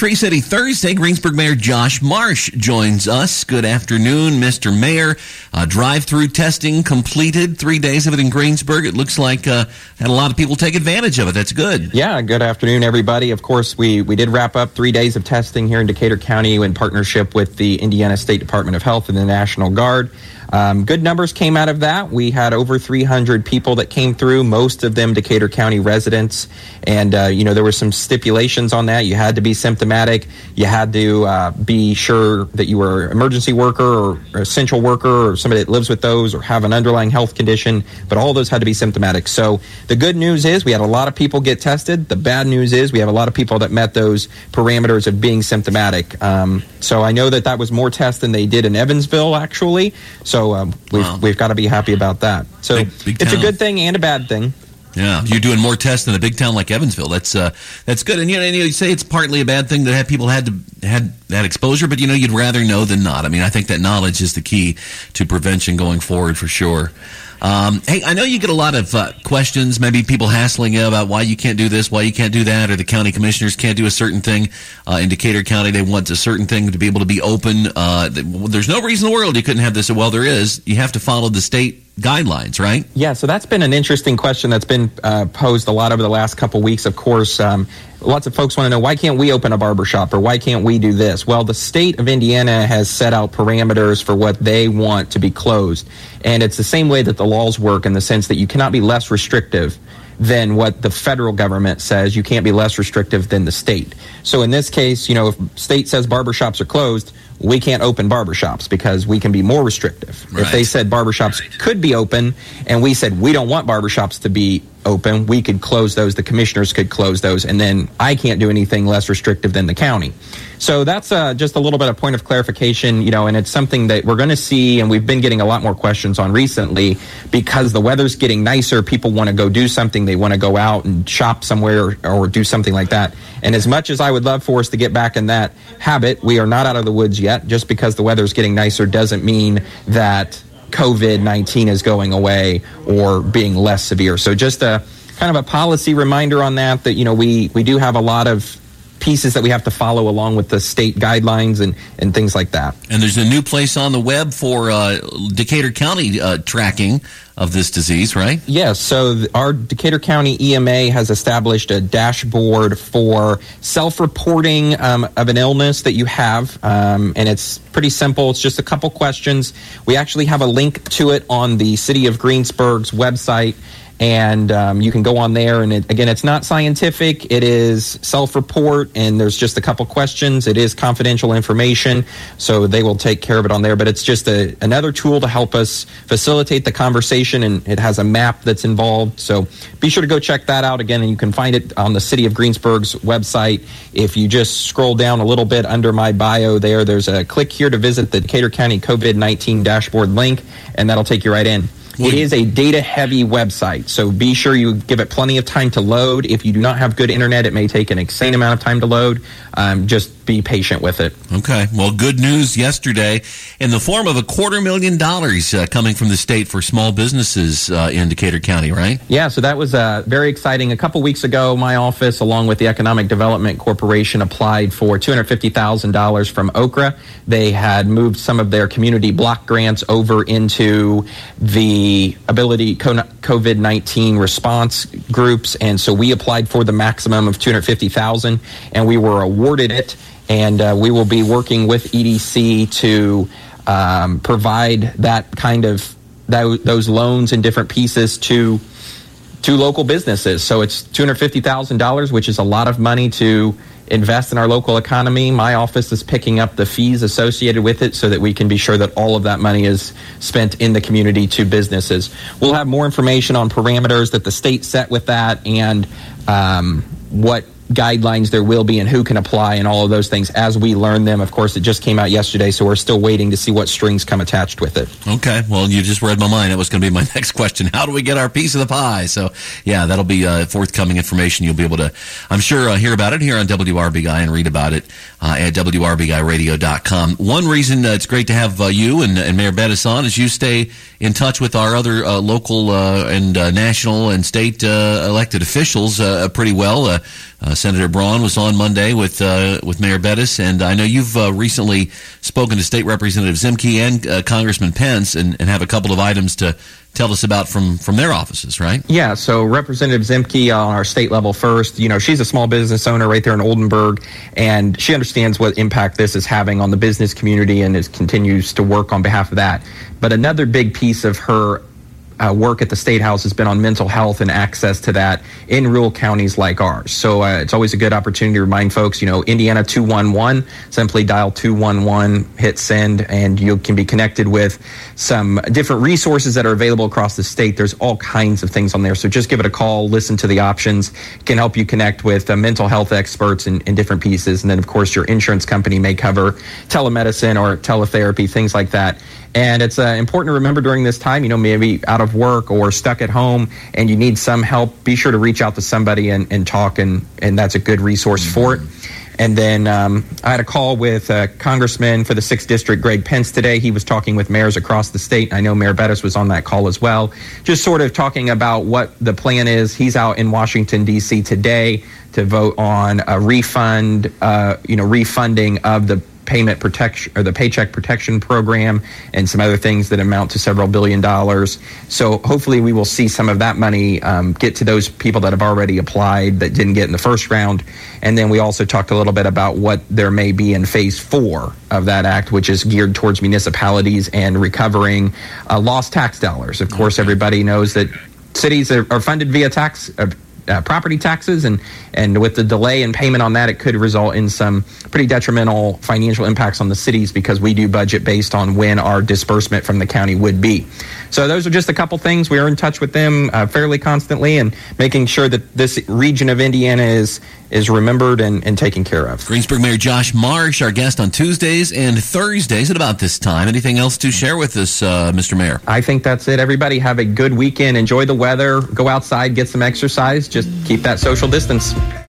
Tree City Thursday, Greensburg Mayor Josh Marsh joins us. Good afternoon, Mr. Mayor. Uh, drive-through testing completed. Three days of it in Greensburg. It looks like uh, had a lot of people take advantage of it. That's good. Yeah. Good afternoon, everybody. Of course, we we did wrap up three days of testing here in Decatur County in partnership with the Indiana State Department of Health and the National Guard. Um, good numbers came out of that. We had over 300 people that came through, most of them Decatur County residents. And, uh, you know, there were some stipulations on that. You had to be symptomatic. You had to uh, be sure that you were an emergency worker or, essential worker or somebody that lives with those or have an underlying health condition. But all those had to be symptomatic. So the good news is we had a lot of people get tested. The bad news is we have a lot of people that met those parameters of being symptomatic. Um, so I know that that was more tests than they did in Evansville, actually. So um, we've, Wow. we've got to be happy about that. So Big- big it's a good thing and a bad thing. Yeah, you're doing more tests in a big town like Evansville. That's uh, that's good. And you know, and you say it's partly a bad thing that have people had to had that exposure, but you know, you'd rather know than not. I mean, I think that knowledge is the key to prevention going forward for sure. Um, hey, I know you get a lot of uh, questions, maybe people hassling you about why you can't do this, why you can't do that, or the county commissioners can't do a certain thing. Uh, in Decatur County, they want a certain thing to be able to be open. Uh, there's no reason in the world you couldn't have this. Well, there is. You have to follow the state guidelines, right? Yeah, so that's been an interesting question that's been uh, posed a lot over the last couple weeks. Of course, um, lots of folks want to know why can't we open a barber shop or why can't we do this? Well, the state of Indiana has set out parameters for what they want to be closed, and it's the same way that the laws work in the sense that you cannot be less restrictive than what the federal government says. You can't be less restrictive than the state. So in this case, you know, if state says barbershops are closed, we can't open barbershops because we can be more restrictive. If they said barbershops could be open and we said we don't want barbershops to be open, we could close those, the commissioners could close those, and then I can't do anything less restrictive than the county. So that's uh, just a little bit of point of clarification, you know, and it's something that we're going to see, and we've been getting a lot more questions on recently because the weather's getting nicer. People want to go do something, they want to go out and shop somewhere or, or do something like that. And as much as I would love for us to get back in that habit, we are not out of the woods yet. Just because the weather's getting nicer doesn't mean that COVID 19 is going away or being less severe. So, just a kind of a policy reminder on that, that, you know, we, we do have a lot of pieces that we have to follow along with the state guidelines and, and things like that. And there's a new place on the web for uh, Decatur County uh, tracking of this disease, right? Yes, so our Decatur County EMA has established a dashboard for self-reporting um, of an illness that you have, um, and it's pretty simple. It's just a couple questions. We actually have a link to it on the City of Greensburg's website. And um, you can go on there, and it, again, it's not scientific. It is self-report, and there's just a couple questions. It is confidential information, so they will take care of it on there. But it's just a, another tool to help us facilitate the conversation, and it has a map that's involved. So be sure to go check that out again, and you can find it on the City of Greensburg's website. If you just scroll down a little bit under my bio there, there's a click here to visit the Decatur County COVID-19 dashboard link, and that'll take you right in. It is a data heavy website, so be sure you give it plenty of time to load. If you do not have good internet, it may take an insane amount of time to load. Um, just be patient with it. Okay. Well, good news yesterday in the form of a quarter million dollars uh, coming from the state for small businesses uh, in Decatur County, right? Yeah, so that was uh, very exciting. A couple weeks ago, my office, along with the Economic Development Corporation, applied for $250,000 from OCRA. They had moved some of their community block grants over into the ability COVID 19 response groups. And so we applied for the maximum of 250000 and we were awarded it. And uh, we will be working with EDC to um, provide that kind of tho- those loans in different pieces to to local businesses. So it's two hundred fifty thousand dollars, which is a lot of money to invest in our local economy. My office is picking up the fees associated with it so that we can be sure that all of that money is spent in the community to businesses. We'll have more information on parameters that the state set with that and um, what guidelines there will be and who can apply and all of those things as we learn them. Of course, it just came out yesterday, so we're still waiting to see what strings come attached with it. Okay. Well, you just read my mind. That was going to be my next question. How do we get our piece of the pie? So, yeah, that'll be uh, forthcoming information. You'll be able to, I'm sure, uh, hear about it here on WRB Guy and read about it uh, at WRBGuyRadio.com. One reason uh, it's great to have uh, you and, and Mayor Bettice on is you stay in touch with our other uh, local and national and state elected officials pretty well. Senator Braun was on Monday with uh, with Mayor Bettice, and I know you've uh, recently spoken to State Representative Ziemke and uh, Congressman Pence, and, and have a couple of items to tell us about from from their offices, right? Yeah. So Representative Ziemke on our state level first. You know, she's a small business owner right there in Oldenburg, and she understands what impact this is having on the business community, and is continues to work on behalf of that. But another big piece of her uh, work at the State House has been on mental health and access to that in rural counties like ours. So uh, it's always a good opportunity to remind folks, you know, Indiana 211, simply dial 211, hit send, and you can be connected with some different resources that are available across the state. There's all kinds of things on there. So just give it a call, listen to the options, can help you connect with uh, mental health experts in, in different pieces. And then, of course, your insurance company may cover telemedicine or teletherapy, things like that. And it's uh, important to remember during this time, you know, maybe out of work or stuck at home and you need some help, be sure to reach out to somebody and, and talk, and, and that's a good resource mm-hmm. for it. And then um, I had a call with uh, Congressman for the 6th District, Greg Pence, today. He was talking with mayors across the state. I know Mayor Bettice was on that call as well, just sort of talking about what the plan is. He's out in Washington, D.C. today to vote on a refund, uh, you know, refunding of the payment protection or the paycheck protection program and some other things that amount to several billion dollars. So hopefully we will see some of that money um, get to those people that have already applied that didn't get in the first round. And then we also talked a little bit about what there may be in phase four of that act, which is geared towards municipalities and recovering uh, lost tax dollars. Of course, everybody knows that cities are, are funded via tax. Uh, property taxes, and and with the delay in payment on that, it could result in some pretty detrimental financial impacts on the cities because we do budget based on when our disbursement from the county would be. So those are just a couple things. We are in touch with them uh, fairly constantly and making sure that this region of Indiana is is remembered and, and taken care of. Greensburg Mayor Josh Marsh, our guest on Tuesdays and Thursdays at about this time. Anything else to share with us, uh, Mr. Mayor? I think that's it. Everybody have a good weekend. Enjoy the weather. Go outside, get some exercise. Just keep that social distance.